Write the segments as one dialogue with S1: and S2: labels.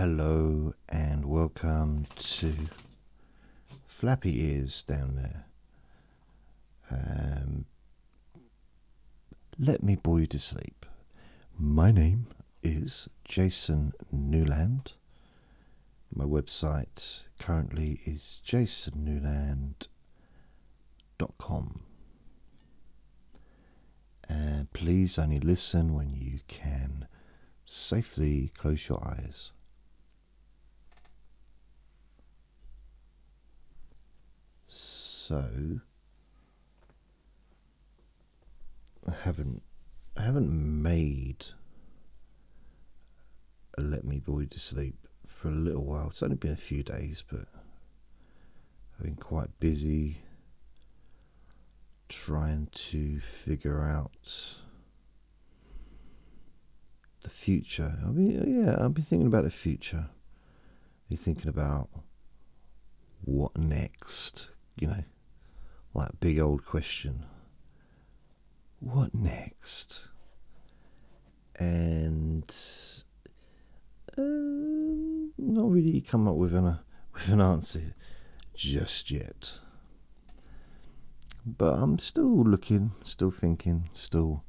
S1: hello, and welcome to Flappy Ears down there. Um, let me bore you to sleep. My name is Jason Newland. My website currently is jasonnewland.com. And please only listen when you can safely close your eyes. So I haven't I haven't made a let me boy to sleep for a little while. It's only been a few days, but I've been quite busy trying to figure out the future. I mean, yeah, I'll be thinking about the future. Be thinking about what next. You know, like big old question. What next? And uh, not really come up with an uh, with an answer just yet. But I'm still looking, still thinking, still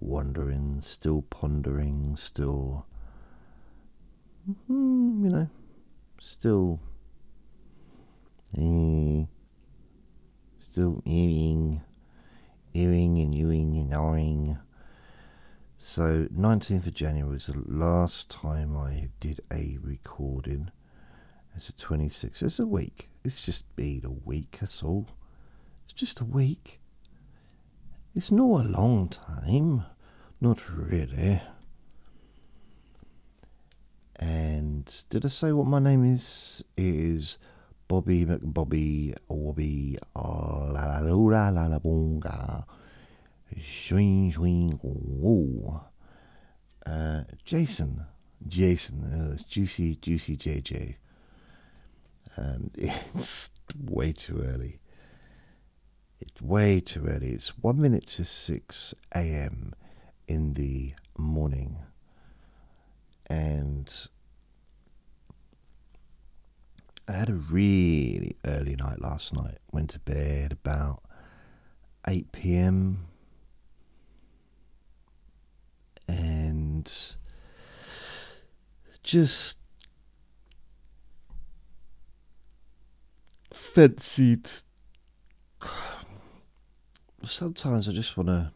S1: wondering, still pondering, still, mm, you know, still, eh, still earring, earring and ewing and ahring. So, 19th of January was the last time I did a recording. It's a 26th. It's a week. It's just been a week, that's all. It's just a week. It's not a long time. Not really. And did I say what my name is? It is Bobby McBobby Wobby la la la la la bonga. Swing swing woo. Uh, Jason. Jason. Uh, it's juicy, juicy JJ. Um, it's way too early. It's way too early. It's one minute to 6 a.m. in the morning. And I had a really early night last night. Went to bed about 8 p.m. And just fancied sometimes I just want to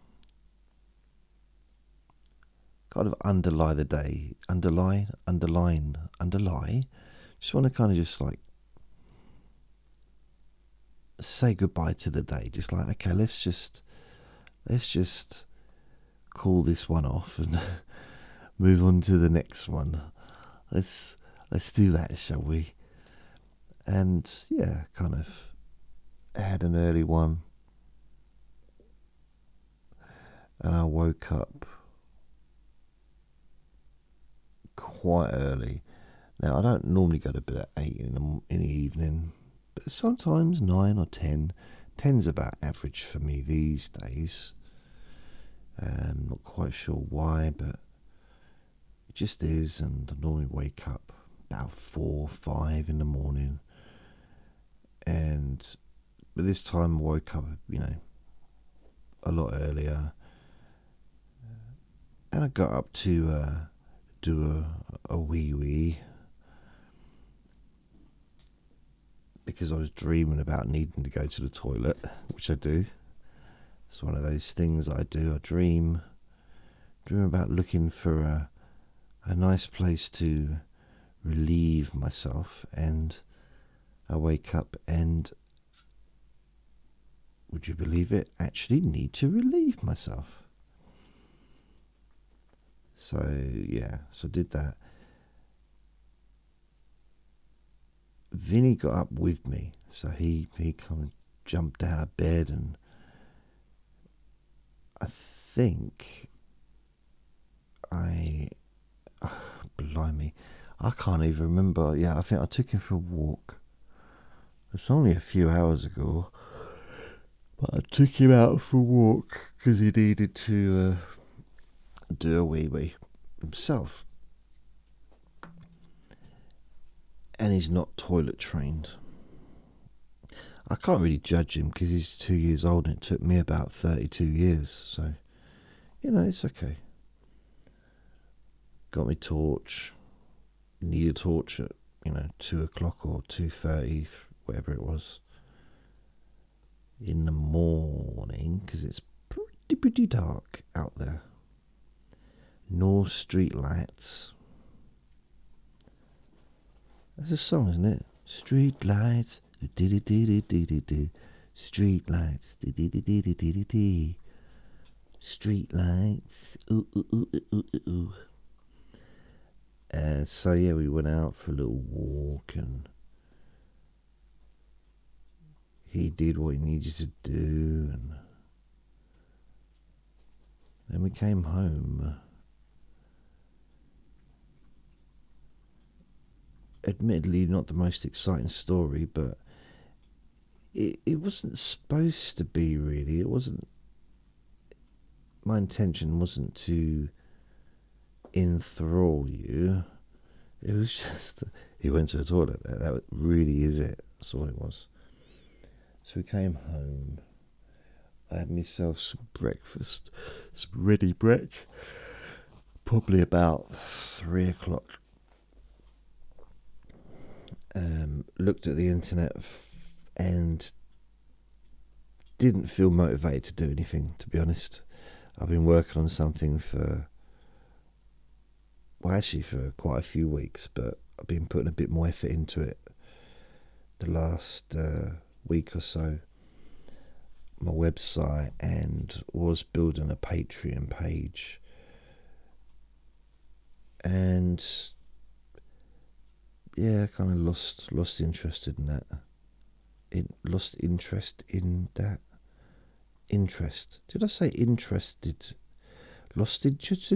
S1: kind of underlie the day, underline, underline, underlie. Just want to kind of just like say goodbye to the day. Just like, okay, let's just let's just call this one off and move on to the next one. Let's let's do that, shall we? And yeah, kind of had an early one and I woke up quite early. Now I don't normally go to bed at eight in the in the evening, but sometimes nine or ten. Ten's about average for me these days. Um, not quite sure why, but it just is. And I normally wake up about four, five in the morning. And but this time I woke up, you know, a lot earlier and I got up to uh, do a, a wee wee because I was dreaming about needing to go to the toilet, which I do. It's one of those things I do. I dream, dream about looking for a, a nice place to relieve myself, and I wake up and would you believe it? Actually, need to relieve myself. So yeah, so did that. Vinny got up with me, so he he kind of jumped out of bed, and I think I, oh, blimey, I can't even remember. Yeah, I think I took him for a walk. It's only a few hours ago, but I took him out for a walk because he needed to. Uh, do a wee wee himself. And he's not toilet trained. I can't really judge him because he's two years old and it took me about 32 years. So, you know, it's okay. Got me torch. Need a torch at, you know, 2 o'clock or 2.30, whatever it was. In the morning because it's pretty, pretty dark out there. No street lights. That's a song, isn't it? Street lights. Street lights. Street lights. Ooh, so, yeah, we went out for a little walk and he did what he needed to do and then we came home. Admittedly not the most exciting story, but it it wasn't supposed to be really. It wasn't. My intention wasn't to enthrall you. It was just he went to the toilet. That, that really is it. That's all it was. So we came home. I had myself some breakfast, some ready break. Probably about three o'clock um, looked at the internet f- and didn't feel motivated to do anything, to be honest. I've been working on something for, well, actually for quite a few weeks, but I've been putting a bit more effort into it the last uh, week or so. My website and was building a Patreon page. And yeah, kind of lost lost interest in that. It lost interest in that. Interest. Did I say interested? Lost interest.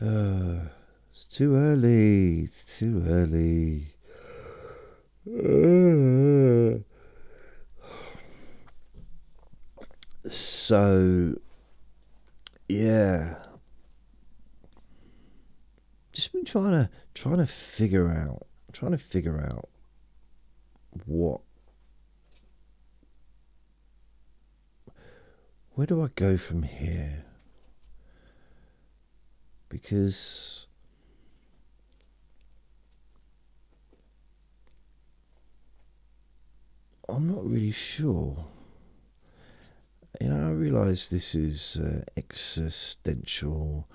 S1: Uh, it's too early. It's too early. So, yeah just been trying to trying to figure out trying to figure out what where do I go from here? Because I'm not really sure. You know, I realise this is uh, existential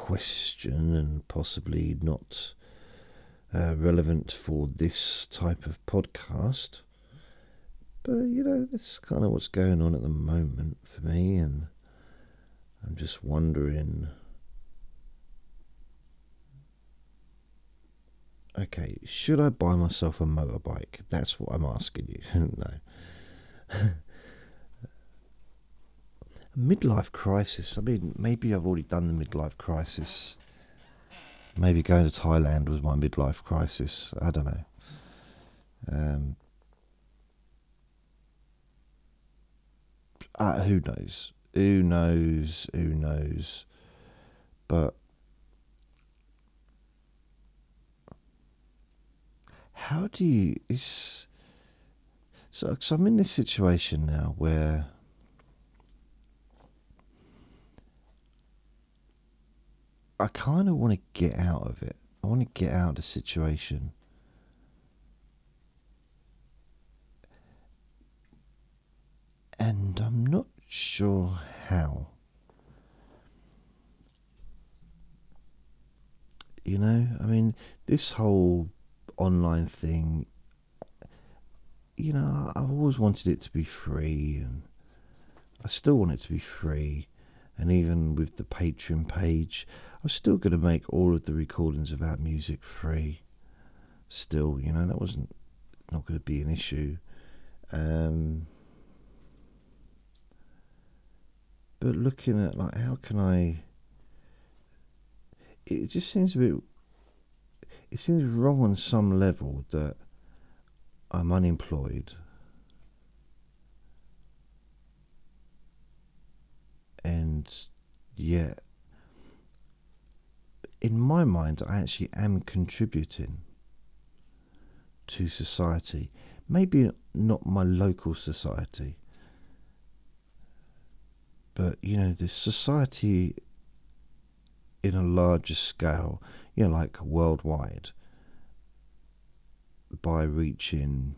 S1: question and possibly not uh, relevant for this type of podcast. But you know, that's kind of what's going on at the moment for me, and I'm just wondering. Okay, should I buy myself a motorbike? That's what I'm asking you. no. midlife crisis. I mean, maybe I've already done the midlife crisis. Maybe going to Thailand was my midlife crisis. I don't know. Um, uh, who knows? Who knows? Who knows? But how do you? Is so? Cause I'm in this situation now where I kind of want to get out of it. I want to get out of the situation. And I'm not sure how. You know, I mean, this whole online thing, you know, I've always wanted it to be free, and I still want it to be free. And even with the Patreon page, I'm still going to make all of the recordings of our music free. Still, you know, that wasn't not going to be an issue. Um, but looking at like how can I it just seems a bit it seems wrong on some level that I'm unemployed and yet in my mind, I actually am contributing to society. Maybe not my local society, but you know, the society in a larger scale, you know, like worldwide, by reaching,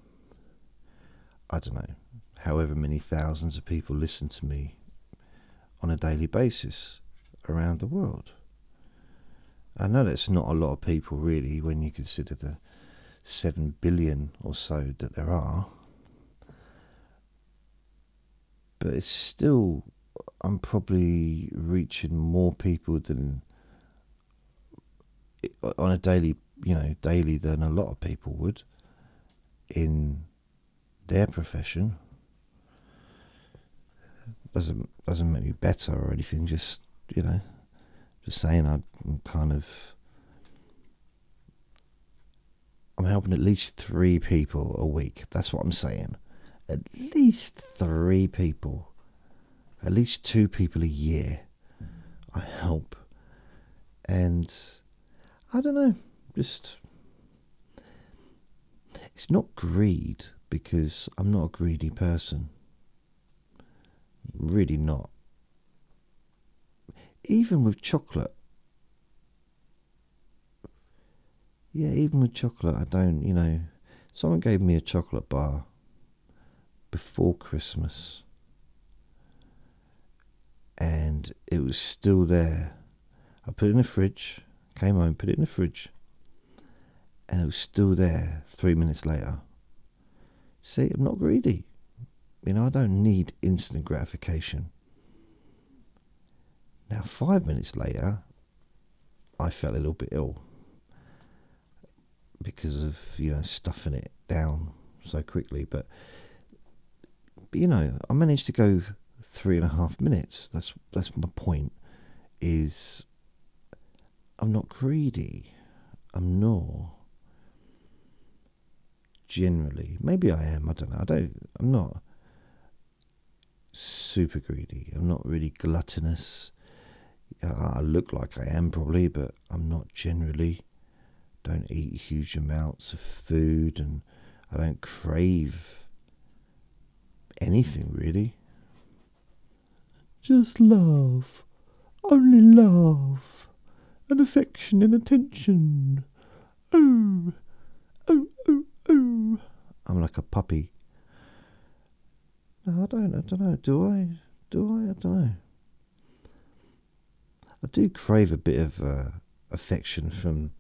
S1: I don't know, however many thousands of people listen to me on a daily basis around the world. I know that's not a lot of people really when you consider the 7 billion or so that there are. But it's still, I'm probably reaching more people than on a daily, you know, daily than a lot of people would in their profession. Doesn't doesn't make me better or anything. Just you know, just saying I'm kind of I'm helping at least three people a week. That's what I'm saying. At least three people. At least two people a year. I help. And I don't know, just it's not greed because I'm not a greedy person. Really not. Even with chocolate. Yeah, even with chocolate, I don't, you know. Someone gave me a chocolate bar before Christmas. And it was still there. I put it in the fridge, came home, put it in the fridge, and it was still there three minutes later. See, I'm not greedy. You know, I don't need instant gratification. Now, five minutes later, I felt a little bit ill because of, you know, stuffing it down so quickly. But, but you know, I managed to go three and a half minutes. That's that's my point. Is I'm not greedy. I'm not. Generally, maybe I am. I don't know. I don't. I'm not super greedy. I'm not really gluttonous. I look like I am probably, but I'm not generally. Don't eat huge amounts of food and I don't crave anything really. Just love. Only love. And affection and attention. Oh, oh, oh, oh. I'm like a puppy. No, I don't. I don't know. Do I? Do I? I don't know. I do crave a bit of uh, affection from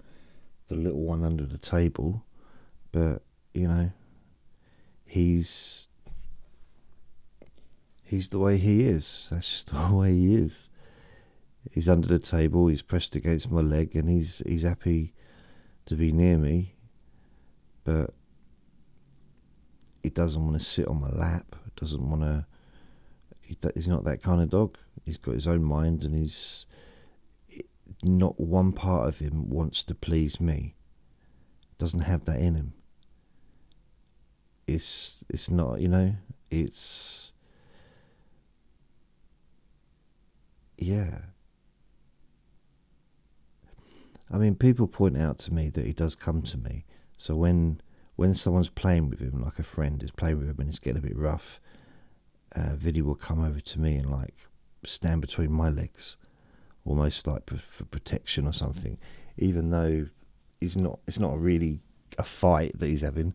S1: the little one under the table, but you know, he's he's the way he is. That's just the way he is. He's under the table. He's pressed against my leg, and he's he's happy to be near me, but he doesn't want to sit on my lap. Doesn't want to. He, he's not that kind of dog. He's got his own mind, and he's not one part of him wants to please me. Doesn't have that in him. It's it's not, you know, it's yeah. I mean, people point out to me that he does come to me. So when when someone's playing with him, like a friend is playing with him and it's getting a bit rough, uh, will come over to me and like stand between my legs almost like for protection or something, even though he's not. It's not really a fight that he's having,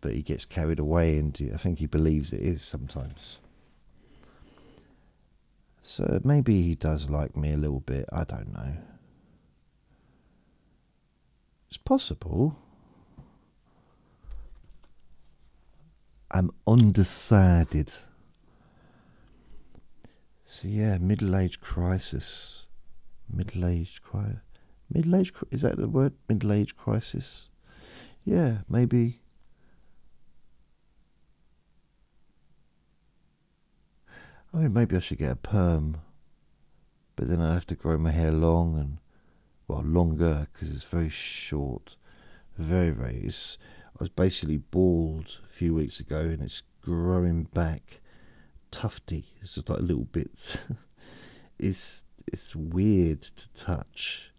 S1: but he gets carried away, and I think he believes it is sometimes. So maybe he does like me a little bit. I don't know. It's possible. I'm undecided. So yeah, middle age crisis middle aged crisis. Middle age is that the word? Middle age crisis. Yeah, maybe. I mean, maybe I should get a perm, but then I have to grow my hair long and well longer because it's very short, very very. It's I was basically bald a few weeks ago and it's growing back, tufty. It's just like little bits. it's it's weird to touch.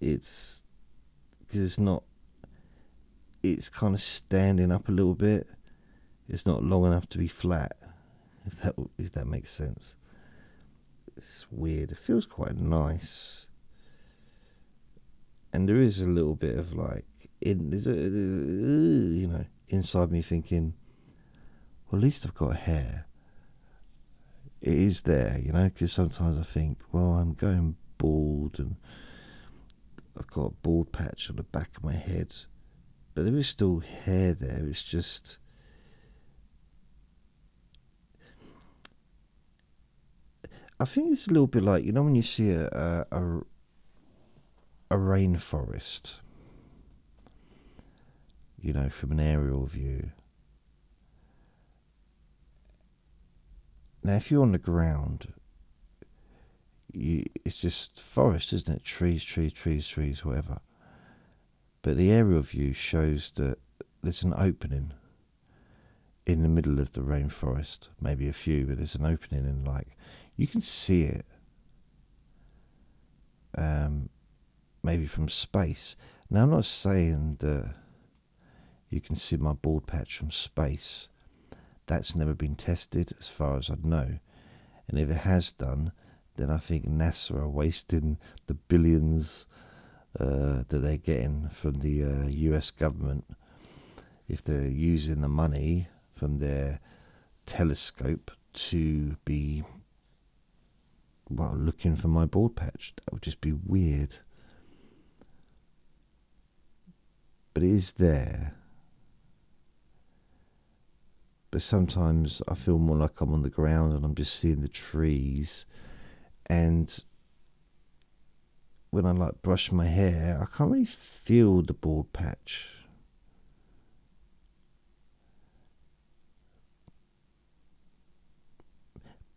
S1: it's because it's not. It's kind of standing up a little bit. It's not long enough to be flat. If that if that makes sense. It's weird. It feels quite nice. And there is a little bit of like in there's a, you know inside me thinking, well, at least I've got hair. It is there, you know, because sometimes I think, well, I'm going bald and I've got a bald patch on the back of my head, but there is still hair there. It's just. I think it's a little bit like you know when you see a a, a, rainforest, you know, from an aerial view. Now, if you're on the ground, you, it's just forest, isn't it? Trees, trees, trees, trees, whatever. But the aerial view shows that there's an opening in the middle of the rainforest. Maybe a few, but there's an opening, and like you can see it. Um, maybe from space. Now, I'm not saying that you can see my bald patch from space. That's never been tested, as far as I know. And if it has done, then I think NASA are wasting the billions uh, that they're getting from the uh, US government if they're using the money from their telescope to be well looking for my bald patch. That would just be weird. But it is there. But sometimes I feel more like I'm on the ground and I'm just seeing the trees and when I like brush my hair, I can't really feel the bald patch.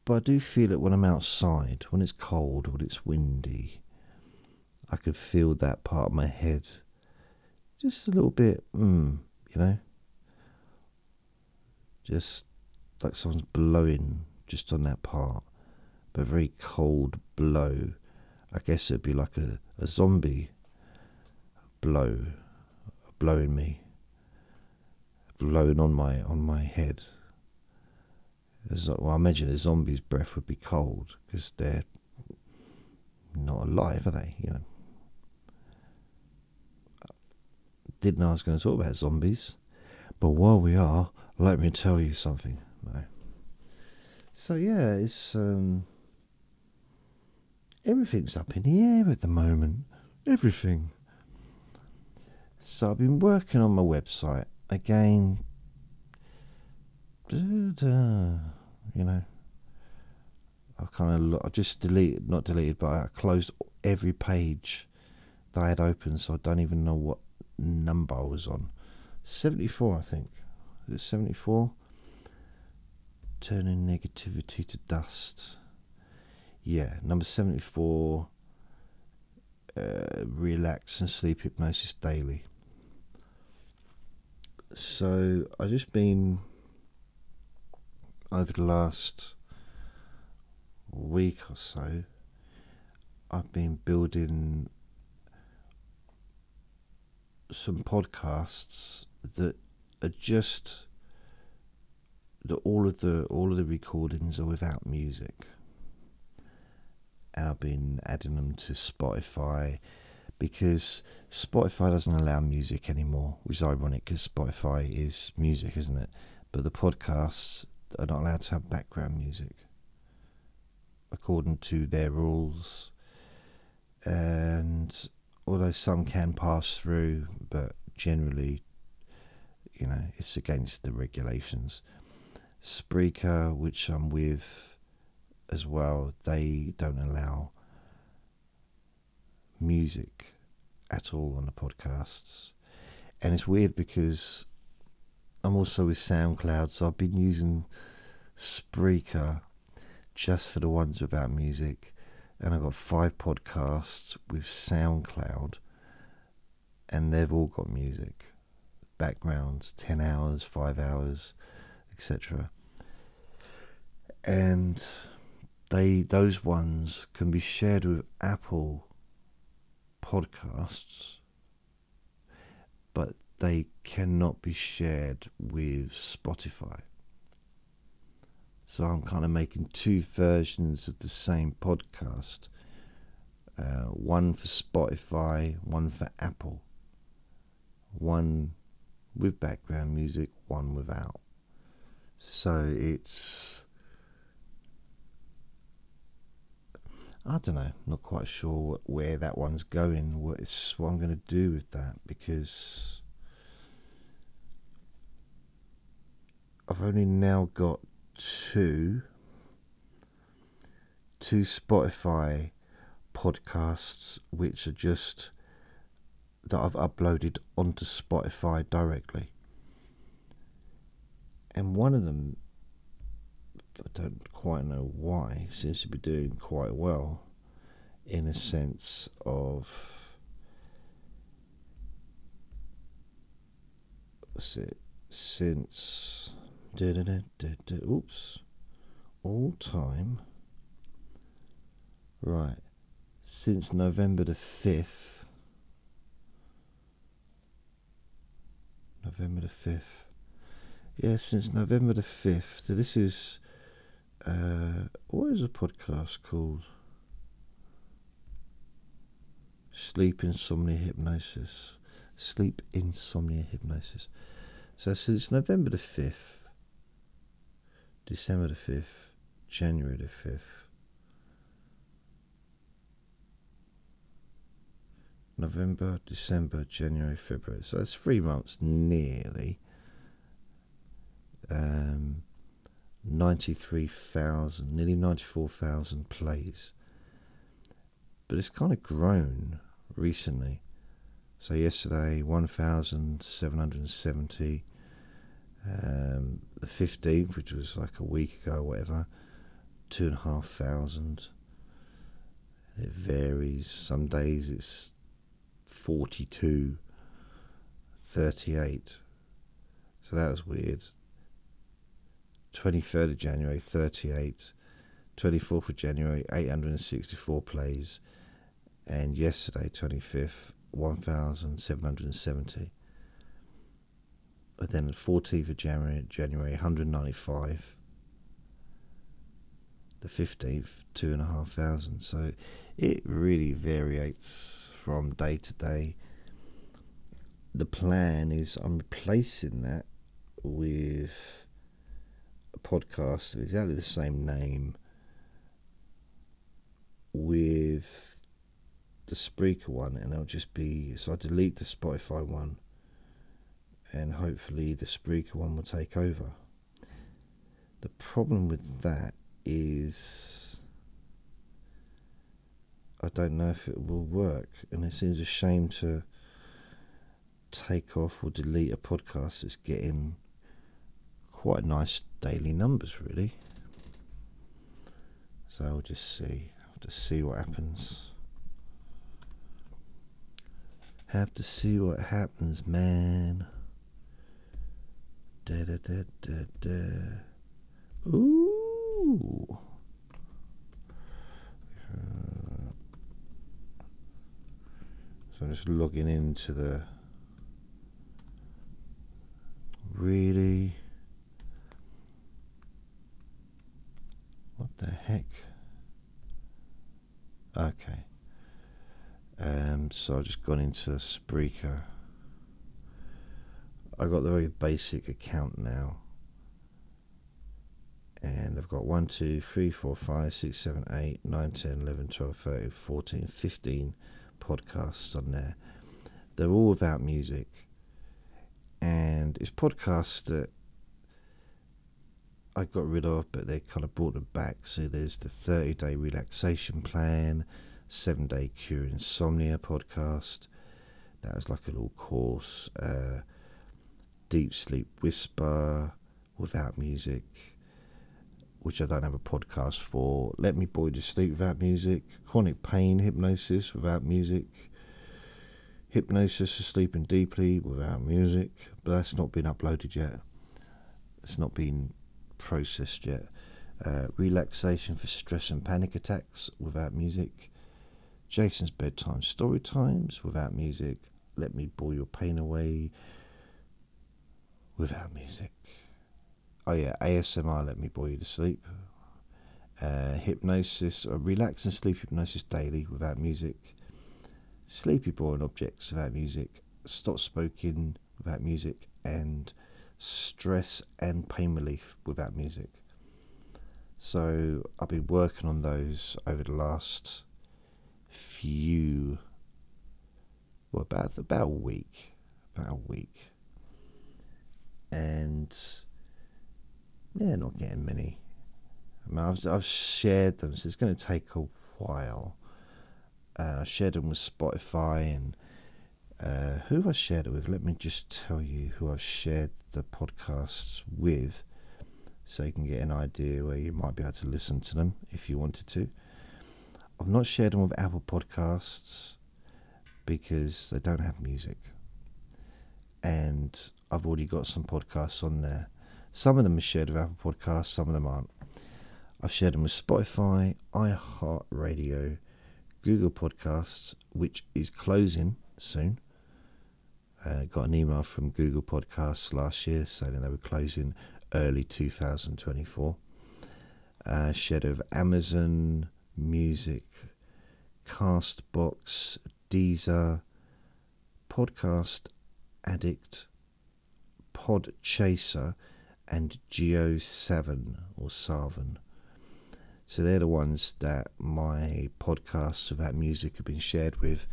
S1: But I do feel it when I'm outside, when it's cold, when it's windy. I could feel that part of my head just a little bit, mm, you know, just like someone's blowing just on that part but a very cold blow. I guess it'd be like a, a zombie blow, blowing me, blowing on my on my head. well, I imagine a zombie's breath would be cold because they're not alive, are they? You know. Didn't know I was going to talk about zombies, but while we are, let me tell you something. So yeah, it's um, everything's up in the air at the moment. Everything. So I've been working on my website again. You know, I kind of I just deleted, not deleted, but I closed every page that I had open, so I don't even know what number I was on. Seventy four, I think. Is seventy four? Turning negativity to dust yeah, number 74, uh, Relax and Sleep Hypnosis Daily. So I've just been, over the last week or so, I've been building some podcasts that are just that all of the all of the recordings are without music and I've been adding them to Spotify because Spotify doesn't allow music anymore, which is ironic because Spotify is music, isn't it? But the podcasts are not allowed to have background music according to their rules. And although some can pass through, but generally, you know, it's against the regulations. Spreaker, which I'm with, as well, they don't allow music at all on the podcasts. And it's weird because I'm also with SoundCloud, so I've been using Spreaker just for the ones about music. And I've got five podcasts with SoundCloud, and they've all got music, backgrounds, 10 hours, 5 hours, etc. And they those ones can be shared with Apple podcasts, but they cannot be shared with Spotify. So I'm kind of making two versions of the same podcast uh, one for Spotify, one for Apple, one with background music, one without. So it's. I don't know, not quite sure where that one's going, what, is, what I'm going to do with that because I've only now got two two Spotify podcasts which are just that I've uploaded onto Spotify directly. And one of them I don't quite know why seems to be doing quite well in a sense of what's it since. Oops. All time. Right. Since November the 5th. November the 5th. Yeah, since November the 5th. This is. Uh, what is a podcast called? Sleep Insomnia Hypnosis. Sleep Insomnia Hypnosis. So since November the 5th, December the 5th, January the 5th, November, December, January, February. So it's three months nearly. Um, 93,000, nearly 94,000 plays. But it's kind of grown recently. So yesterday, 1,770 um, the 15th, which was like a week ago, whatever, two and a half thousand. It varies. Some days it's 42, 38. So that was weird. 23rd of January, 38. 24th of January, 864 plays. And yesterday, 25th, 1,770. But then the 14th of January, January 195. The 15th, 2,500. So it really varies from day to day. The plan is I'm replacing that with a podcast of exactly the same name with the Spreaker one, and it'll just be so I delete the Spotify one and hopefully the Spreaker one will take over. The problem with that is I don't know if it will work, and it seems a shame to take off or delete a podcast that's getting quite nice daily numbers, really. So I'll just see. Have to see what happens. Have to see what happens, man. Da, da, da, da, da. Ooh. So I'm just logging into the really what the heck? Okay. Um so I've just gone into Spreaker. I got the very basic account now. And I've got 1, 2, 3, 4, 5, 6, 7, 8, 9, 10, 11, 12, 13, 14, 15 podcasts on there. They're all without music. And it's podcasts that I got rid of, but they kind of brought them back. So there's the 30 day relaxation plan, 7 day cure insomnia podcast. That was like a little course. Uh, Deep Sleep Whisper without music, which I don't have a podcast for. Let Me You to Sleep without music. Chronic Pain Hypnosis without music. Hypnosis for Sleeping Deeply without music, but that's not been uploaded yet. It's not been processed yet. Uh, relaxation for stress and panic attacks without music. Jason's Bedtime Story Times without music. Let Me Bore Your Pain Away without music. Oh, yeah, ASMR Let Me Bore You to Sleep. Uh, hypnosis, or relax and sleep hypnosis daily without music. Sleepy boring objects without music. Stop smoking without music. And stress and pain relief without music. So I've been working on those over the last few, well, about about a week, about a week, and yeah, not getting many. I mean, I've I've shared them, so it's going to take a while. Uh, I shared them with Spotify and uh, who have I shared it with? Let me just tell you who I've shared the podcasts with so you can get an idea where you might be able to listen to them if you wanted to. I've not shared them with Apple Podcasts because they don't have music. And I've already got some podcasts on there. Some of them are shared with Apple Podcasts, some of them aren't. I've shared them with Spotify, iHeartRadio, Google Podcasts, which is closing soon. Uh, got an email from Google Podcasts last year saying they were closing early 2024. Uh, shed of Amazon Music, Castbox, Deezer, Podcast Addict, Podchaser, and JioSaavn or Saavn. So they're the ones that my podcasts about music have been shared with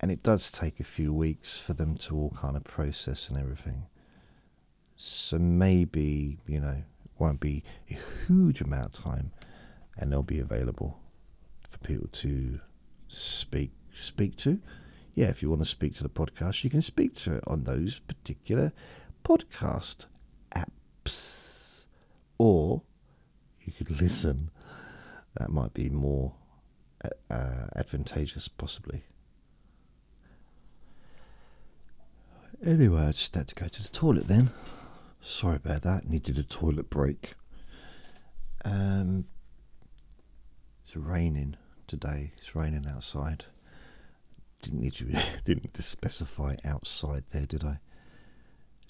S1: and it does take a few weeks for them to all kind of process and everything. So maybe, you know, it won't be a huge amount of time and they'll be available for people to speak speak to. Yeah, if you want to speak to the podcast, you can speak to it on those particular podcast apps. Or you could listen. That might be more uh, advantageous, possibly. Anyway, I just had to go to the toilet then. Sorry about that. Needed a toilet break. Um, it's raining today. It's raining outside. Didn't need to didn't specify outside there, did I?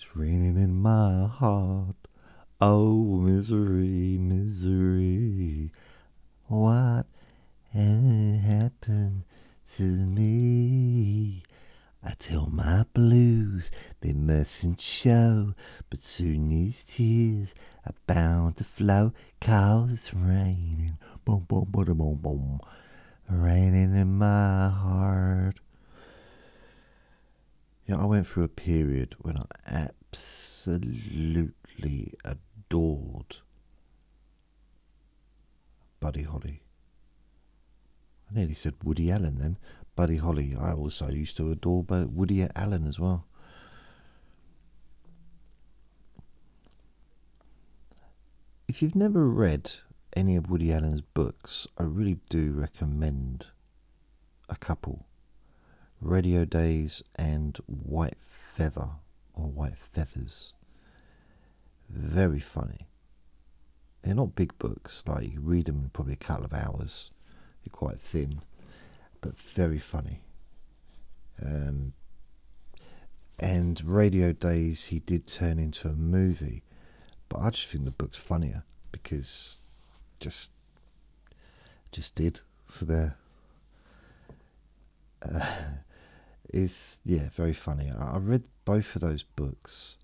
S1: It's raining in my heart. Oh, misery, misery. What happened to me? I tell my blues they mustn't show, but soon these tears are bound to flow, cause it's raining, boom, boom, boom, boom, boom, raining in my heart. You know, I went through a period when I absolutely adored Buddy Holly. I nearly said Woody Allen then. Buddy Holly. I also used to adore Woody Allen as well. If you've never read any of Woody Allen's books, I really do recommend a couple Radio Days and White Feather or White Feathers. Very funny. They're not big books, like you read them in probably a couple of hours. They're quite thin but very funny. Um, and Radio Days, he did turn into a movie, but I just think the book's funnier because just just did. So there. Uh, it's yeah, very funny. I, I read both of those books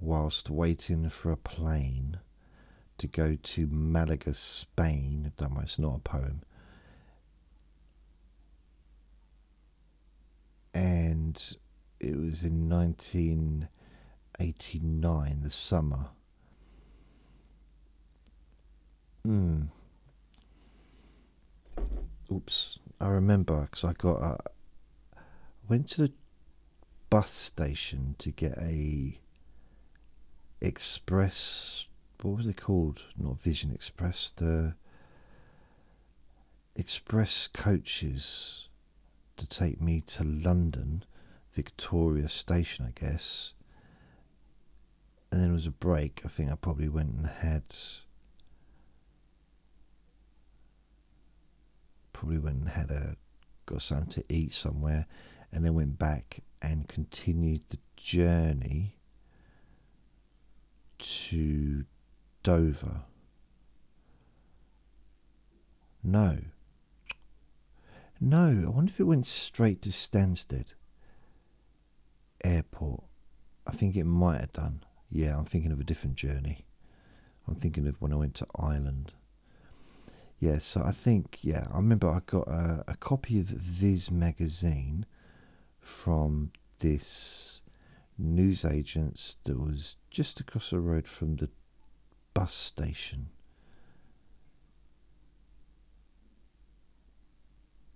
S1: whilst waiting for a plane to go to Malaga, Spain. Don't worry, it's not a poem. and it was in 1989, the summer. Hmm. Oops, I remember because I got a, went to the bus station to get a express. What was it called? Not Vision Express. The express coaches to take me to London, Victoria Station, I guess. And then it was a break. I think I probably went and had probably went and had a got something to eat somewhere, and then went back and continued the journey to Dover. No. No, I wonder if it went straight to Stansted Airport. I think it might have done. Yeah, I'm thinking of a different journey. I'm thinking of when I went to Ireland. Yeah, so I think, yeah, I remember I got a, a copy of Viz magazine from this newsagent's that was just across the road from the bus station.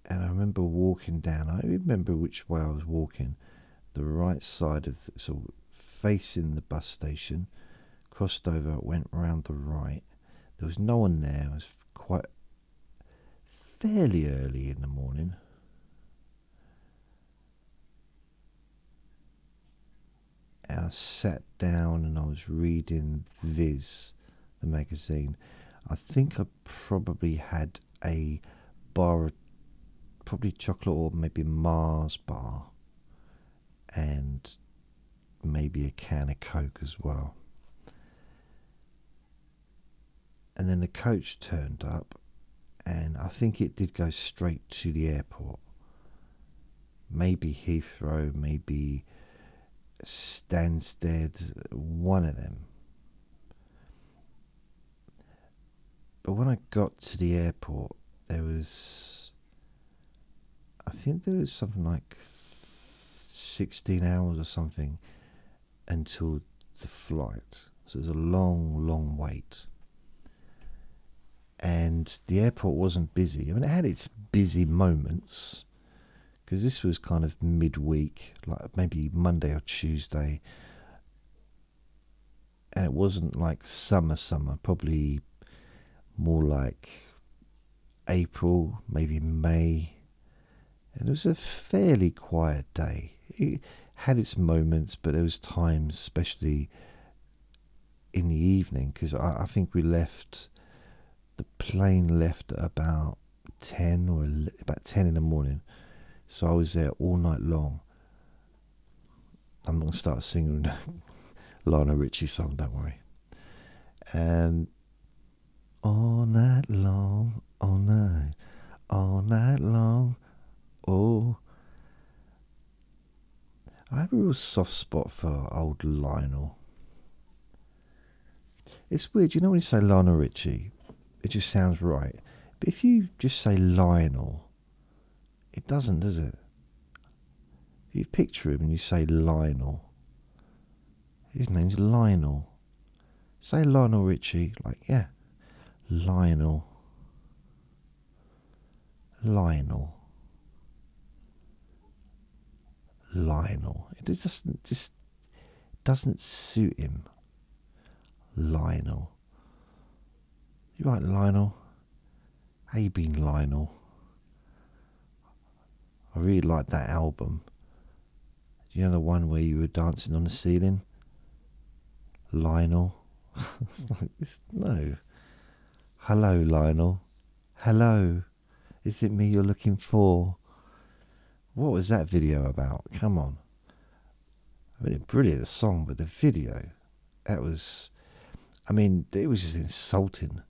S1: And I remember walking down, I remember which way I was walking, the right side of, so facing the bus station, crossed over, went round the right. There was no one there, it was quite fairly early in the morning. And I sat down and I was reading Viz, the magazine. I think I probably had a bar, probably chocolate or maybe Mars bar, and maybe a can of Coke as well. And then the coach turned up, and I think it did go straight to the airport. Maybe Heathrow, maybe Stansted, one of them. But when I got to the airport, there was, I think there was something like 16 hours or something until the flight. So it was a long, long wait. And the airport wasn't busy. I mean, it had its busy moments because this was kind of midweek, like maybe Monday or Tuesday. And it wasn't like summer, summer, probably more like April, maybe May. And it was a fairly quiet day. It had its moments, but there was times, especially in the evening, because I, I, think we left, the plane left at about 10 or about 10 in the morning. So I was there all night long. I'm going to start singing Lionel Richie song, don't worry. And all night long, all night, all night long. Oh, I have a real soft spot for old Lionel. It's weird, you know when you say Lionel Richie, it just sounds right. But if you just say Lionel, it doesn't, does it? If you picture him and you say Lionel, his name's Lionel. Say Lionel Richie, like, yeah, Lionel. Lionel. Lionel. It just just doesn't suit him. Lionel. You right, Lionel? How you been, Lionel? I really like that album. You know the one where you were dancing on the ceiling? Lionel. it's like it's, no. Hello, Lionel. Hello. Is it me you're looking for? What was that video about? Come on. I mean, brilliant song, but the video, that was, I mean, it was just insulting.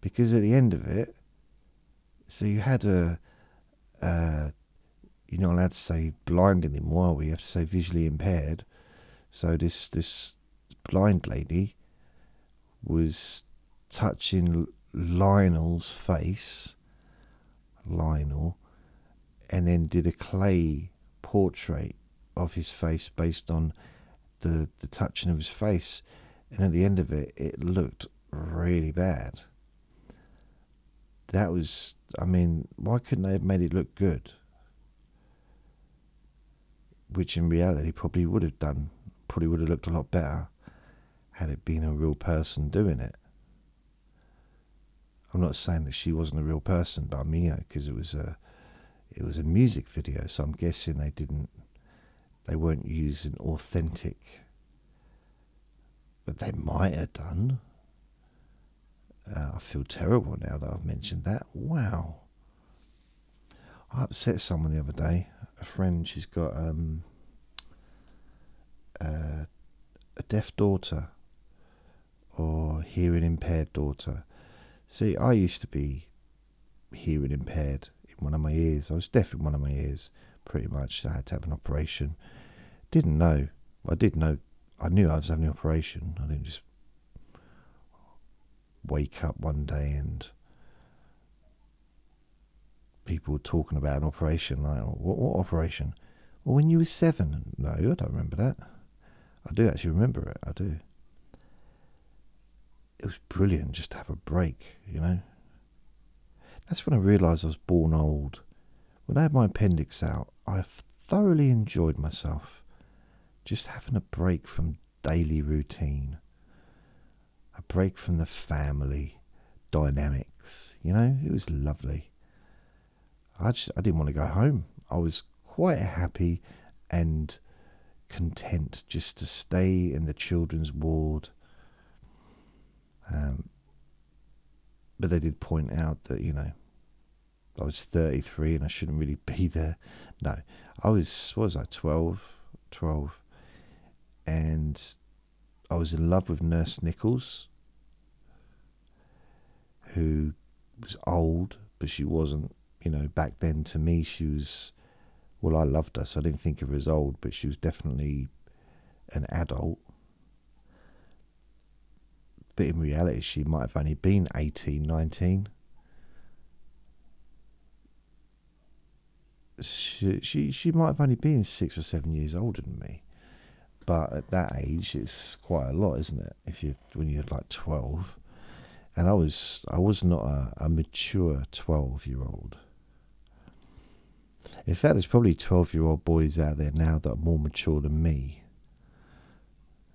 S1: Because at the end of it, so you had a, uh, you're not allowed to say blind anymore, we have to say visually impaired. So this this blind lady was touching Lionel's face, Lionel, and then did a clay portrait of his face based on the the touching of his face, and at the end of it, it looked really bad. That was, I mean, why couldn't they have made it look good? Which in reality probably would have done, probably would have looked a lot better had it been a real person doing it. I'm not saying that she wasn't a real person, but I mean, you know, because it was a it was a music video, so I'm guessing they didn't, they weren't using authentic, but they might have done. Uh, I feel terrible now that I've mentioned that. Wow, I upset someone the other day. A friend, she's got um, uh, a deaf daughter or hearing impaired daughter. See, I used to be hearing impaired in one of my ears. I was deaf in one of my ears, pretty much. I had to have an operation. Didn't know. I did know. I knew I was having an operation. I didn't just wake up one day and people talking about an operation. Like, oh, what, what operation? Well, when you were seven. No, I don't remember that. I do actually remember it. I do. It was brilliant just to have a break, you know. That's when I realised I was born old. When I had my appendix out, I thoroughly enjoyed myself. Just having a break from daily routine, a break from the family dynamics, you know, it was lovely. I just I didn't want to go home. I was quite happy and content just to stay in the children's ward. Um, but they did point out that you know I was 33 and I shouldn't really be there. No, I was what was I 12, 12, and I was in love with Nurse Nichols, who was old, but she wasn't. You know, back then to me she was. Well, I loved her, so I didn't think of her as old, but she was definitely an adult. But in reality, she might have only been 18, 19. She, she, she might have only been six or seven years older than me. But at that age, it's quite a lot, isn't it? If you when you're like 12. And I was I was not a, a mature 12 year old. In fact, there's probably 12 year old boys out there now that are more mature than me.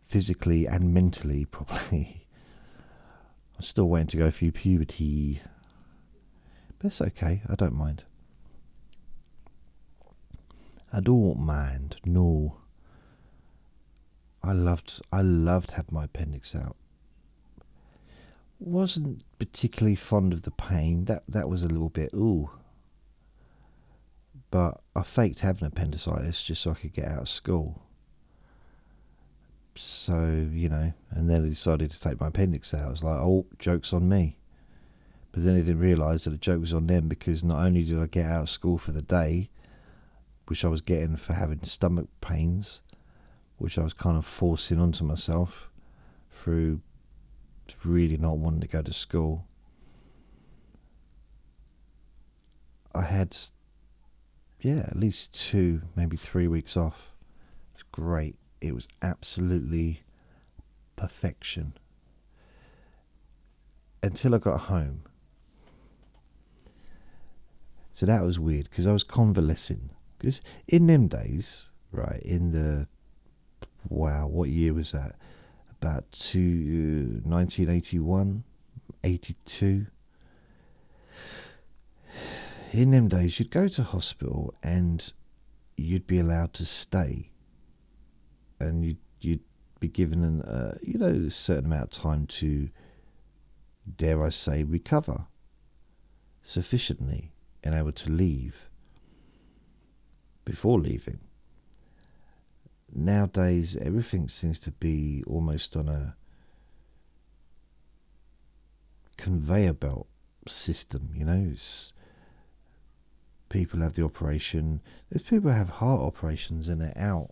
S1: Physically and mentally, probably. I'm still waiting to go through puberty. But it's okay, I don't mind. I don't mind, no. I loved I loved having my appendix out. Wasn't particularly fond of the pain. That that was a little bit ooh. But I faked having appendicitis just so I could get out of school. So, you know, and then I decided to take my appendix out. I was like, oh, joke's on me. But then I didn't realise that the joke was on them because not only did I get out of school for the day, which I was getting for having stomach pains, which I was kind of forcing onto myself through really not wanting to go to school. I had yeah, at least two, maybe three weeks off. It's great. It was absolutely perfection. Until I got home. So that was weird because I was convalescing. Because in them days, right, in the wow, what year was that? About two, uh, 1981, 82 in them days, you'd go to hospital and you'd be allowed to stay, and you'd you'd be given an uh, you know a certain amount of time to, dare I say, recover sufficiently and able to leave before leaving. Nowadays, everything seems to be almost on a conveyor belt system. You know, it's people have the operation. There's people who have heart operations and they're out.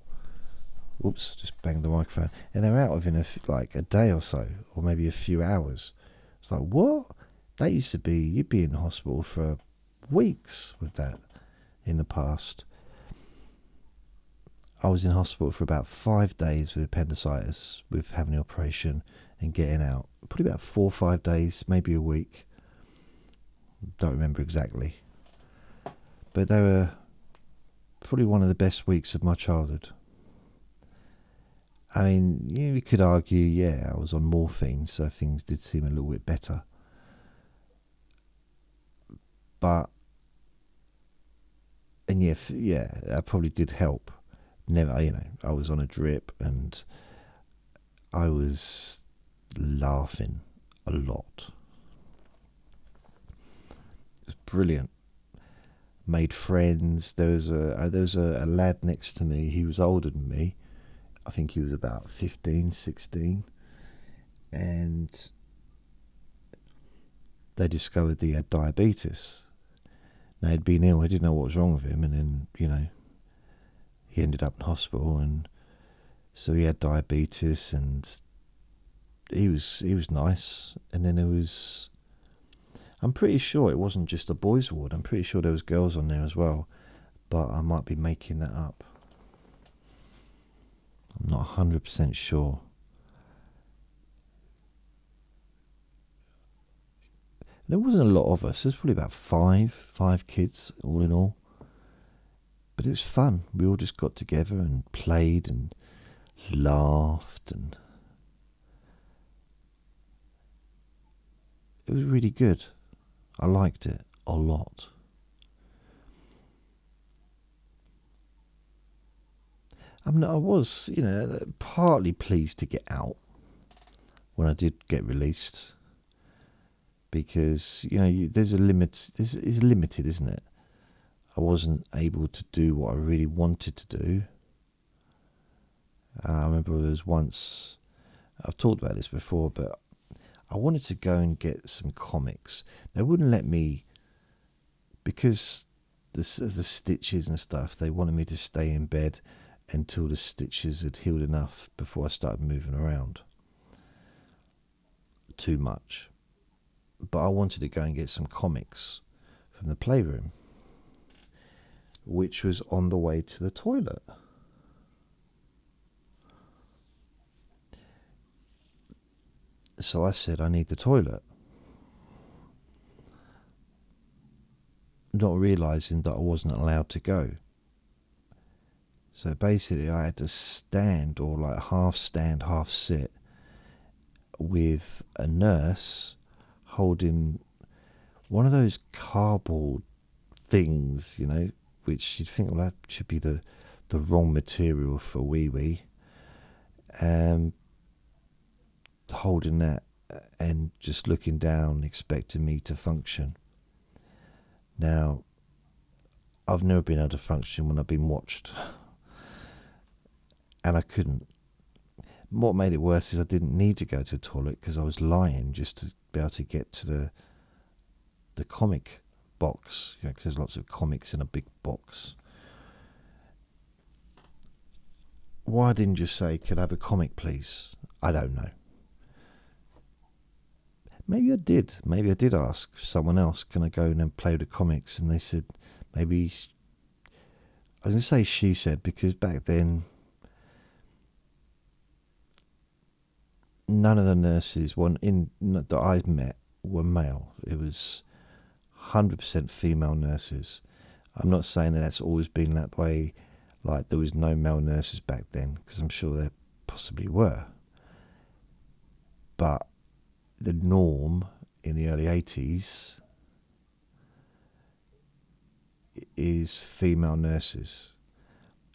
S1: Whoops, just banged the microphone. And they're out within a, like a day or so, or maybe a few hours. It's like, what? That used to be, you'd be in hospital for weeks with that in the past. I was in hospital for about five days with appendicitis, with having the operation and getting out. Probably about four or five days, maybe a week. Don't remember exactly but they were probably one of the best weeks of my childhood. I mean, we could argue, yeah, I was on morphine, so things did seem a little bit better. But, and yeah, yeah, that probably did help. Never, you know, I was on a drip and I was laughing a lot. It was brilliant made friends. There was a uh, there was a, a lad next to me. He was older than me. I think he was about 15, 16. and they discovered that he had diabetes. Now he'd been ill. I didn't know what was wrong with him, and then you know he ended up in hospital, and so he had diabetes, and he was he was nice, and then there was. I'm pretty sure it wasn't just a boys' ward. I'm pretty sure there was girls on there as well, but I might be making that up. I'm not hundred percent sure. There wasn't a lot of us. There's probably about five, five kids all in all. But it was fun. We all just got together and played and laughed and it was really good. I liked it a lot. I mean, I was, you know, partly pleased to get out when I did get released because you know you, there's a limit. This is limited, isn't it? I wasn't able to do what I really wanted to do. Uh, I remember there was once I've talked about this before, but I wanted to go and get some comics. They wouldn't let me because the the stitches and stuff. They wanted me to stay in bed until the stitches had healed enough before I started moving around. Too much but I wanted to go and get some comics from the playroom, which was on the way to the toilet. So I said, I need the toilet. Not realizing that I wasn't allowed to go. So basically, I had to stand or like half stand, half sit with a nurse holding one of those cardboard things, you know, which you'd think, well, that should be the, the wrong material for wee wee. Um, holding that uh, and just looking down, expecting me to function. Now, I've never been able to function when I've been watched, and I couldn't. What made it worse is I didn't need to go to the toilet because I was lying just to be able to get to the the comic box, you know, because there's lots of comics in a big box. Why didn't you say, "Could I have a comic, please"? I don't know. Maybe I did. Maybe I did ask someone else, "Can I go and play with the comics?" And they said, maybe. I was going to say she said because back then none of the nurses one in that I've met were male. It was hundred percent female nurses. I'm not saying that that's always been that way. Like there was no male nurses back then, because I'm sure there possibly were. But the norm in the early '80s is female nurses.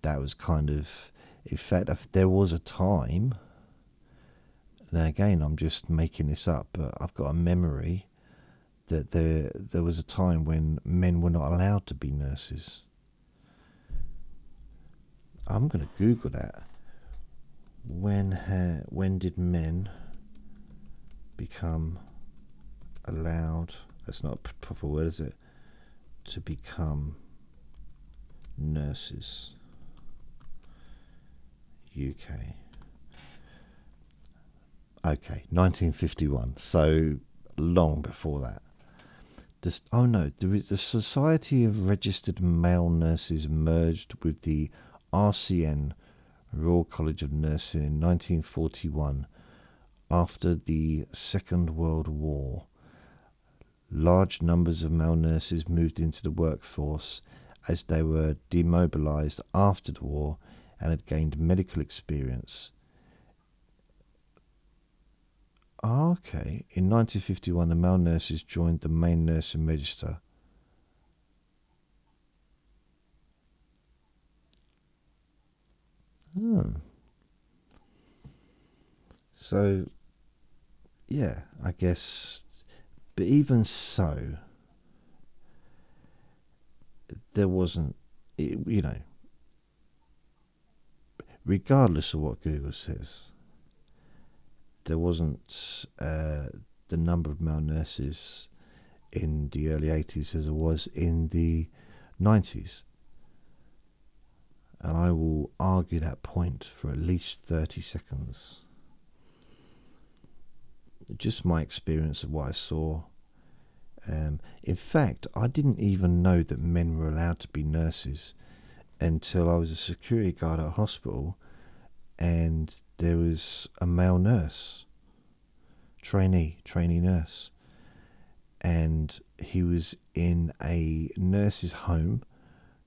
S1: That was kind of, in fact, if there was a time now again, I'm just making this up, but I've got a memory that there there was a time when men were not allowed to be nurses. I'm going to Google that. When ha- when did men become allowed? That's not a proper word, is it? To become nurses. UK. Okay, 1951. So long before that. Just, oh no, the Society of Registered Male Nurses merged with the RCN, Royal College of Nursing, in 1941 after the Second World War. Large numbers of male nurses moved into the workforce as they were demobilized after the war and had gained medical experience. Oh, okay. In 1951, the male nurses joined the main nursing register. Hmm. So, yeah, I guess. But even so, there wasn't, you know, regardless of what Google says, there wasn't uh, the number of male nurses in the early 80s as it was in the 90s. And I will argue that point for at least 30 seconds. Just my experience of what I saw. Um, in fact, I didn't even know that men were allowed to be nurses until I was a security guard at a hospital and there was a male nurse, trainee, trainee nurse, and he was in a nurse's home,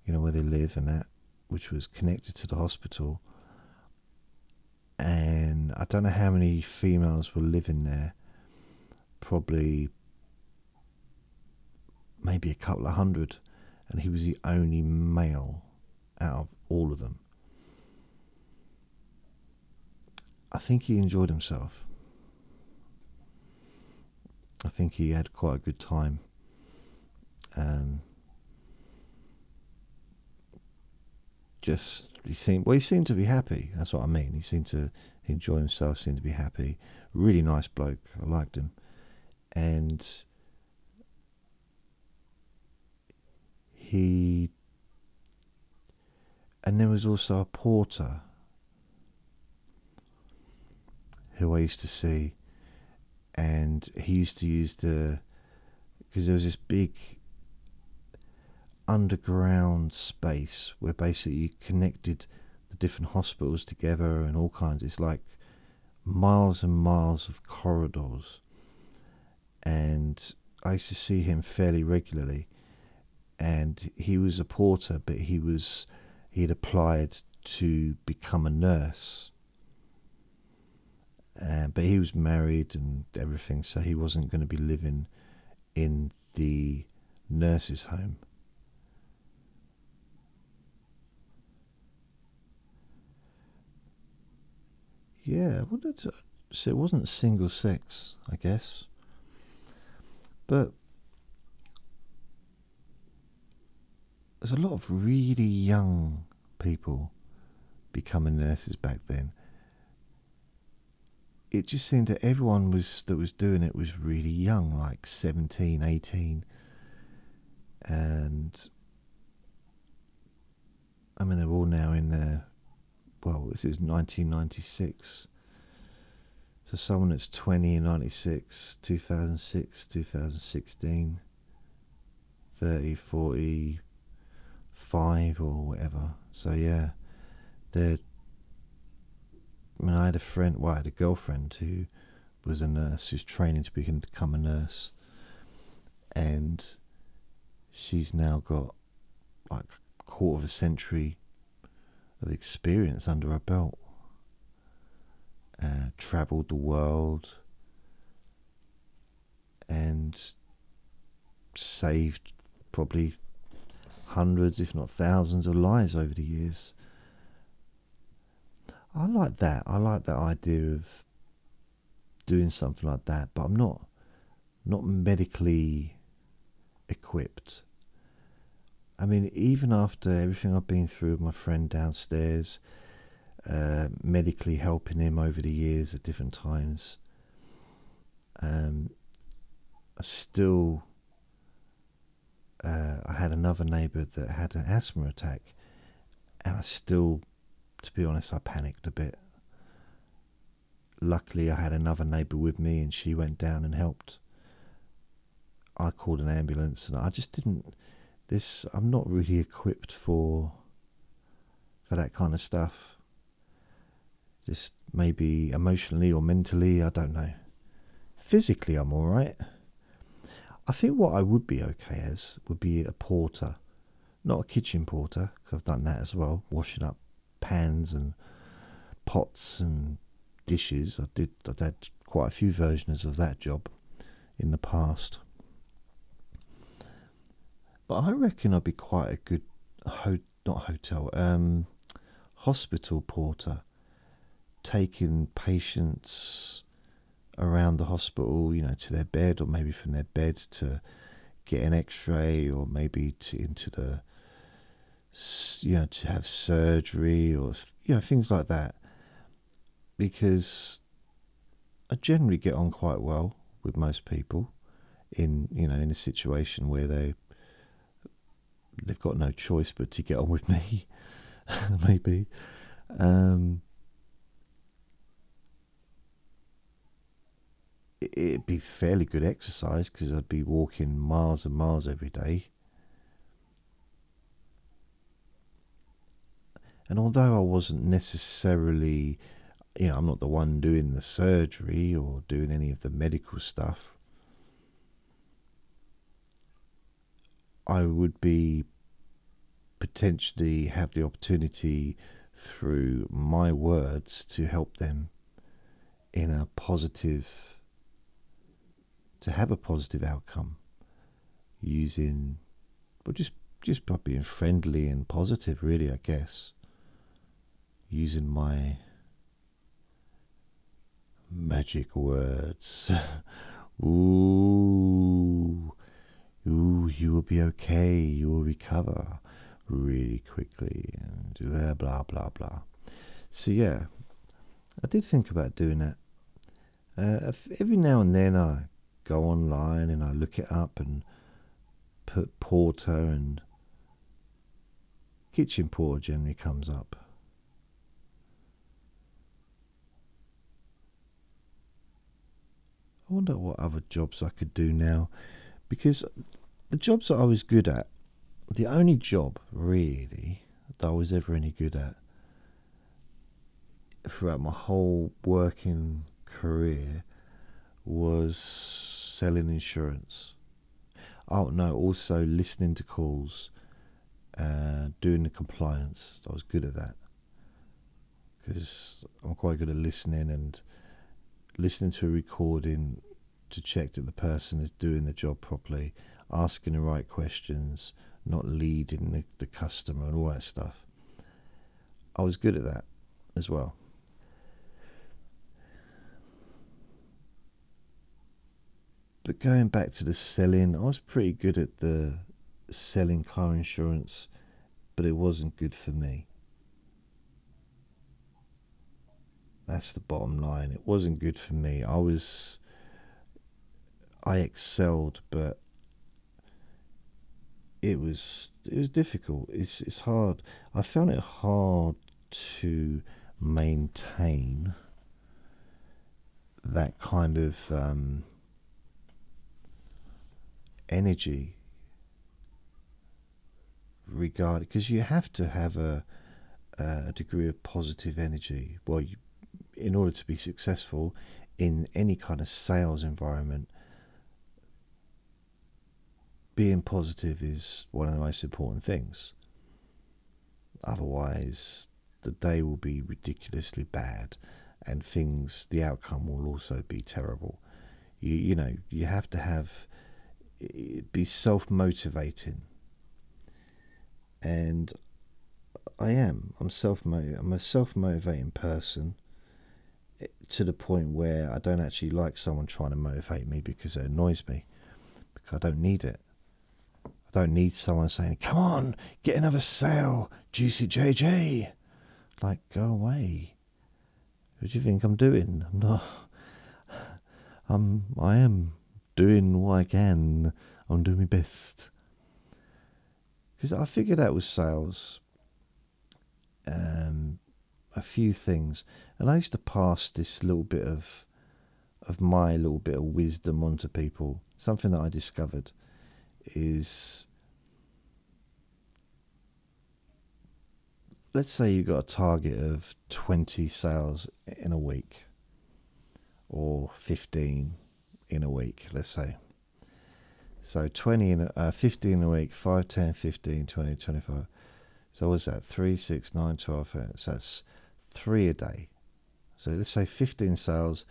S1: you know, where they live and that, which was connected to the hospital. And I don't know how many females were living there, probably maybe a couple of hundred, and he was the only male out of all of them. I think he enjoyed himself. I think he had quite a good time. Um, just he seemed well. He seemed to be happy. That's what I mean. He seemed to enjoy himself. Seemed to be happy. Really nice bloke. I liked him, and he. And there was also a porter who I used to see, and he used to use the because there was this big underground space where basically you connected the different hospitals together and all kinds. It's like miles and miles of corridors, and I used to see him fairly regularly. And he was a porter, but he was he had applied to become a nurse uh, but he was married and everything, so he wasn't going to be living in the nurse's home. Yeah, well, so it wasn't single sex, I guess. But there's a lot of really young people becoming nurses back then it just seemed that everyone was that was doing it was really young, like 17, 18. And I mean, they're all now in their, well, this is 1996. So someone that's 20 in 96, 2006, 2016, 30, 45 or whatever. So yeah, they're I mean, I had a friend, well, I had a girlfriend who was a nurse who's training to become a nurse, and she's now got like a quarter of a century of experience under her belt. Uh, traveled the world and saved probably hundreds, if not thousands, of lives over the years. I like that. I like that idea of doing something like that, but I'm not not medically equipped. I mean, even after everything I've been through with my friend downstairs, uh, medically helping him over the years at different times, um, I still. Uh, I had another neighbour that had an asthma attack, and I still to be honest, I panicked a bit. Luckily, I had another neighbour with me and she went down and helped. I called an ambulance and I just didn't. This, I'm not really equipped for for that kind of stuff. Just maybe emotionally or mentally, I don't know. Physically, I'm alright. I think what I would be okay as would be a porter, not a kitchen porter, because I've done that as well, washing up pans and pots and dishes. I did. I've had quite a few versions of that job in the past. But I reckon I'd be quite a good ho- not hotel um, hospital porter, taking patients around the hospital, you know, to their bed or maybe from their bed to get an X-ray or maybe to into the you know, to have surgery or you know things like that, because I generally get on quite well with most people in you know in a situation where they they've got no choice but to get on with me, maybe. Um, it'd be fairly good exercise because I'd be walking miles and miles every day. And although I wasn't necessarily, you know, I'm not the one doing the surgery or doing any of the medical stuff, I would be potentially have the opportunity through my words to help them in a positive to have a positive outcome using well just just by being friendly and positive really I guess using my magic words. Ooh ooh you will be okay. You will recover really quickly and blah blah blah blah. So yeah I did think about doing that. Uh, every now and then I go online and I look it up and put porter and kitchen porter generally comes up. I wonder what other jobs I could do now because the jobs that I was good at, the only job really that I was ever any good at throughout my whole working career was selling insurance. Oh no, also listening to calls, uh, doing the compliance. I was good at that because I'm quite good at listening and listening to a recording to check that the person is doing the job properly, asking the right questions, not leading the, the customer and all that stuff. I was good at that as well. But going back to the selling, I was pretty good at the selling car insurance, but it wasn't good for me. That's the bottom line. It wasn't good for me. I was. I excelled, but it was it was difficult. It's it's hard. I found it hard to maintain that kind of um, energy regard because you have to have a, a degree of positive energy well you, in order to be successful in any kind of sales environment being positive is one of the most important things otherwise the day will be ridiculously bad and things the outcome will also be terrible you you know you have to have be self motivating. And I am. I'm self I'm a self motivating person eh, to the point where I don't actually like someone trying to motivate me because it annoys me. Because I don't need it. I don't need someone saying, Come on, get another sale, Juicy JJ. Like, go away. What do you think I'm doing? I'm not. I'm. I am doing what I can. I'm doing my best. Because I figured out with sales um, a few things, and I used to pass this little bit of of my little bit of wisdom onto people. Something that I discovered is let's say you've got a target of 20 sales in a week or 15 in a week, let's say. So 20 in a, uh, 50 in a week, 5, 10, 15, 20, 25. So what's that? 3, 6, 9, 12. So that's 3 a day. So let's say 15 sales,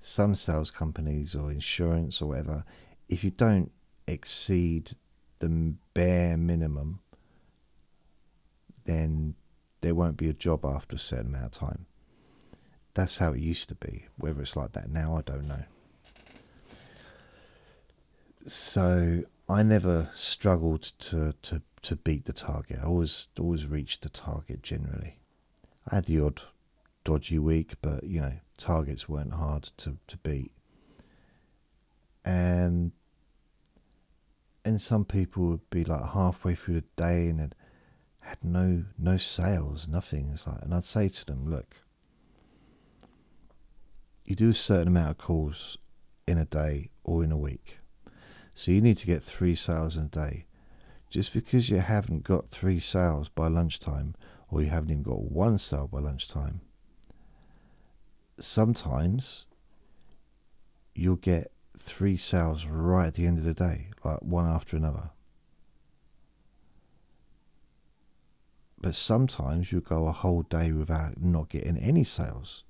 S1: some sales companies or insurance or whatever, if you don't exceed the bare minimum, then there won't be a job after a certain amount of time. That's how it used to be. Whether it's like that now, I don't know so I never struggled to, to to beat the target. I always always reached the target generally. I had the odd dodgy week, but you know targets weren't hard to, to beat. And and some people would be like halfway through the day and had had no no sales, nothing. It's like, and I'd say to them, look, you do a certain amount of calls in a day or in a week, so you need to get three sales in a day. Just because you haven't got three sales by lunchtime, or you haven't even got one sale by lunchtime, sometimes you'll get three sales right at the end of the day, like one after another. But sometimes you'll go a whole day without not getting any sales.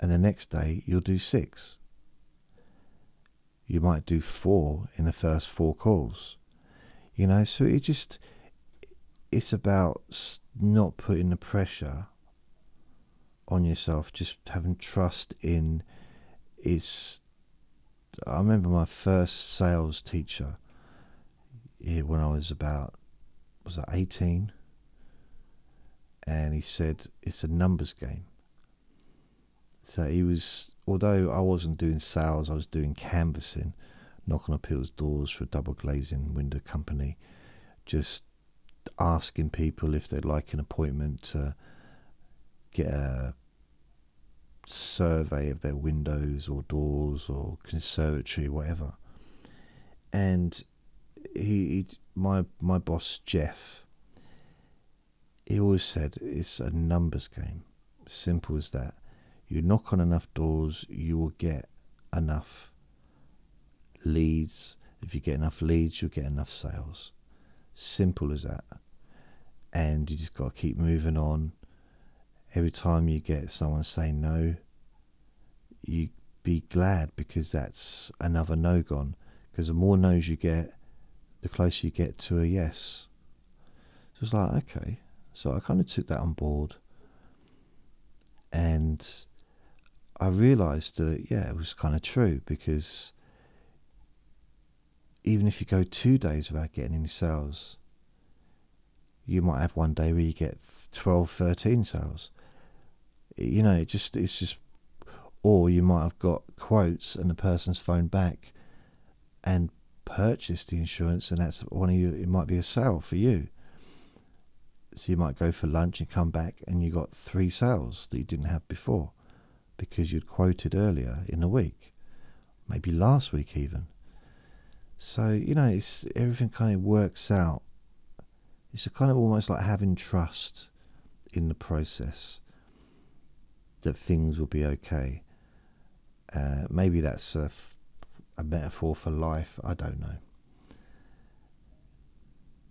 S1: And the next day you'll do six. You might do four in the first four calls. You know, so it just, it's about not putting the pressure on yourself, just having trust in it's. I remember my first sales teacher when I was about was that 18 and he said it's a numbers game. So he was although I wasn't doing sales I was doing canvassing knocking on people's doors for a double glazing window company just asking people if they'd like an appointment to get a survey of their windows or doors or conservatory, whatever. And he, he my my boss Jeff, he always said it's a numbers game. Simple as that. You knock on enough doors, you will get enough leads. If you get enough leads, you'll get enough sales. Simple as that. And you just got to keep moving on every time you get someone saying no, you be glad because that's another no gone. Because the more no's you get, the closer you get to a yes. So it's like, okay. So I kind of took that on board. And I realised that, yeah, it was kind of true because even if you go two days without getting any sales, you might have one day where you get 12, 13 sales you know, it just it's just, or you might have got quotes and the person's phoned back, and purchased the insurance, and that's one of you. It might be a sale for you. So you might go for lunch and come back, and you got three sales that you didn't have before, because you'd quoted earlier in the week, maybe last week even. So you know, it's everything kind of works out. It's a kind of almost like having trust in the process that things will be okay. Uh, maybe that's a, f- a metaphor for life. I don't know.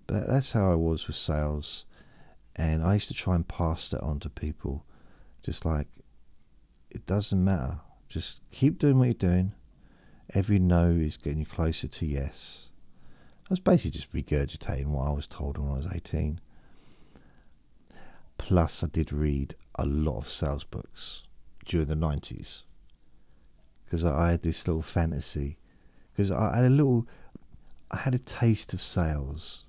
S1: But that's how I was with sales. And I used to try and pass that on to people. Just like, it doesn't matter. Just keep doing what you're doing. Every no is getting you closer to yes. I was basically just regurgitating what I was told when I was 18. Plus, I did read a lot of sales books during the 90s because I had this little fantasy. Because I had a little, I had a taste of sales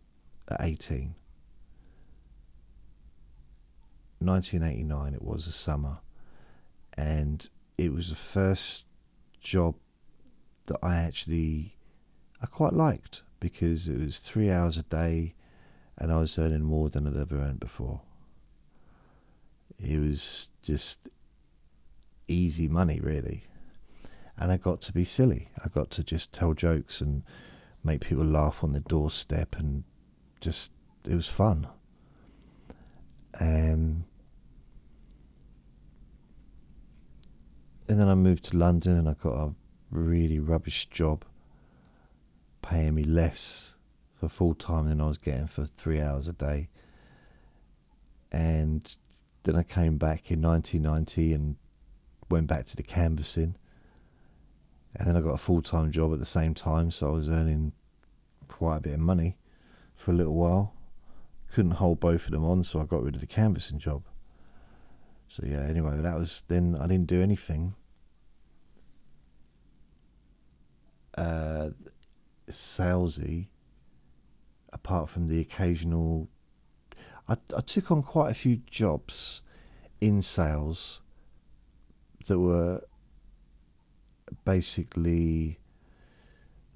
S1: at 18. 1989, it was a summer, and it was the first job that I actually I quite liked because it was three hours a day, and I was earning more than I'd ever earned before. It was just easy money, really. And I got to be silly. I got to just tell jokes and make people laugh on the doorstep, and just it was fun. And and then I moved to London, and I got a really rubbish job, paying me less for full time than I was getting for three hours a day. And then I came back in 1990 and went back to the canvassing. And then I got a full time job at the same time, so I was earning quite a bit of money for a little while. Couldn't hold both of them on, so I got rid of the canvassing job. So yeah, anyway, that was then I didn't do anything. Uh, salesy apart from the occasional. I, I took on quite a few jobs in sales that were basically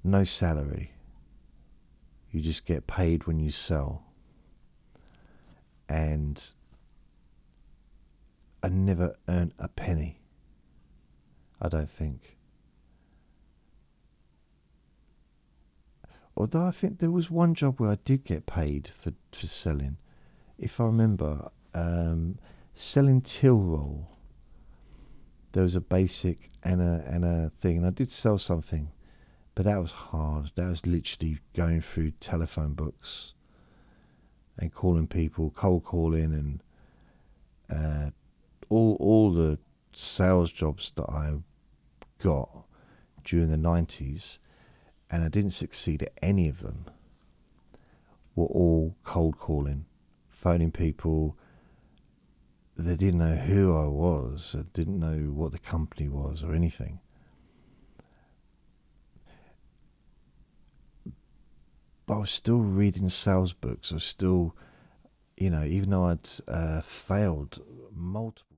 S1: no salary. You just get paid when you sell. And I never earned a penny. I don't think. Although I think there was one job where I did get paid for, for selling. If I remember, um, selling till roll. There was a basic and a and a thing, and I did sell something, but that was hard. That was literally going through telephone books and calling people, cold calling, and uh, all all the sales jobs that I got during the nineties, and I didn't succeed at any of them. Were all cold calling, phoning people. They didn't know who I was. Didn't know what the company was or anything. But I was still reading sales books. I was still, you know, even though I'd uh, failed multiple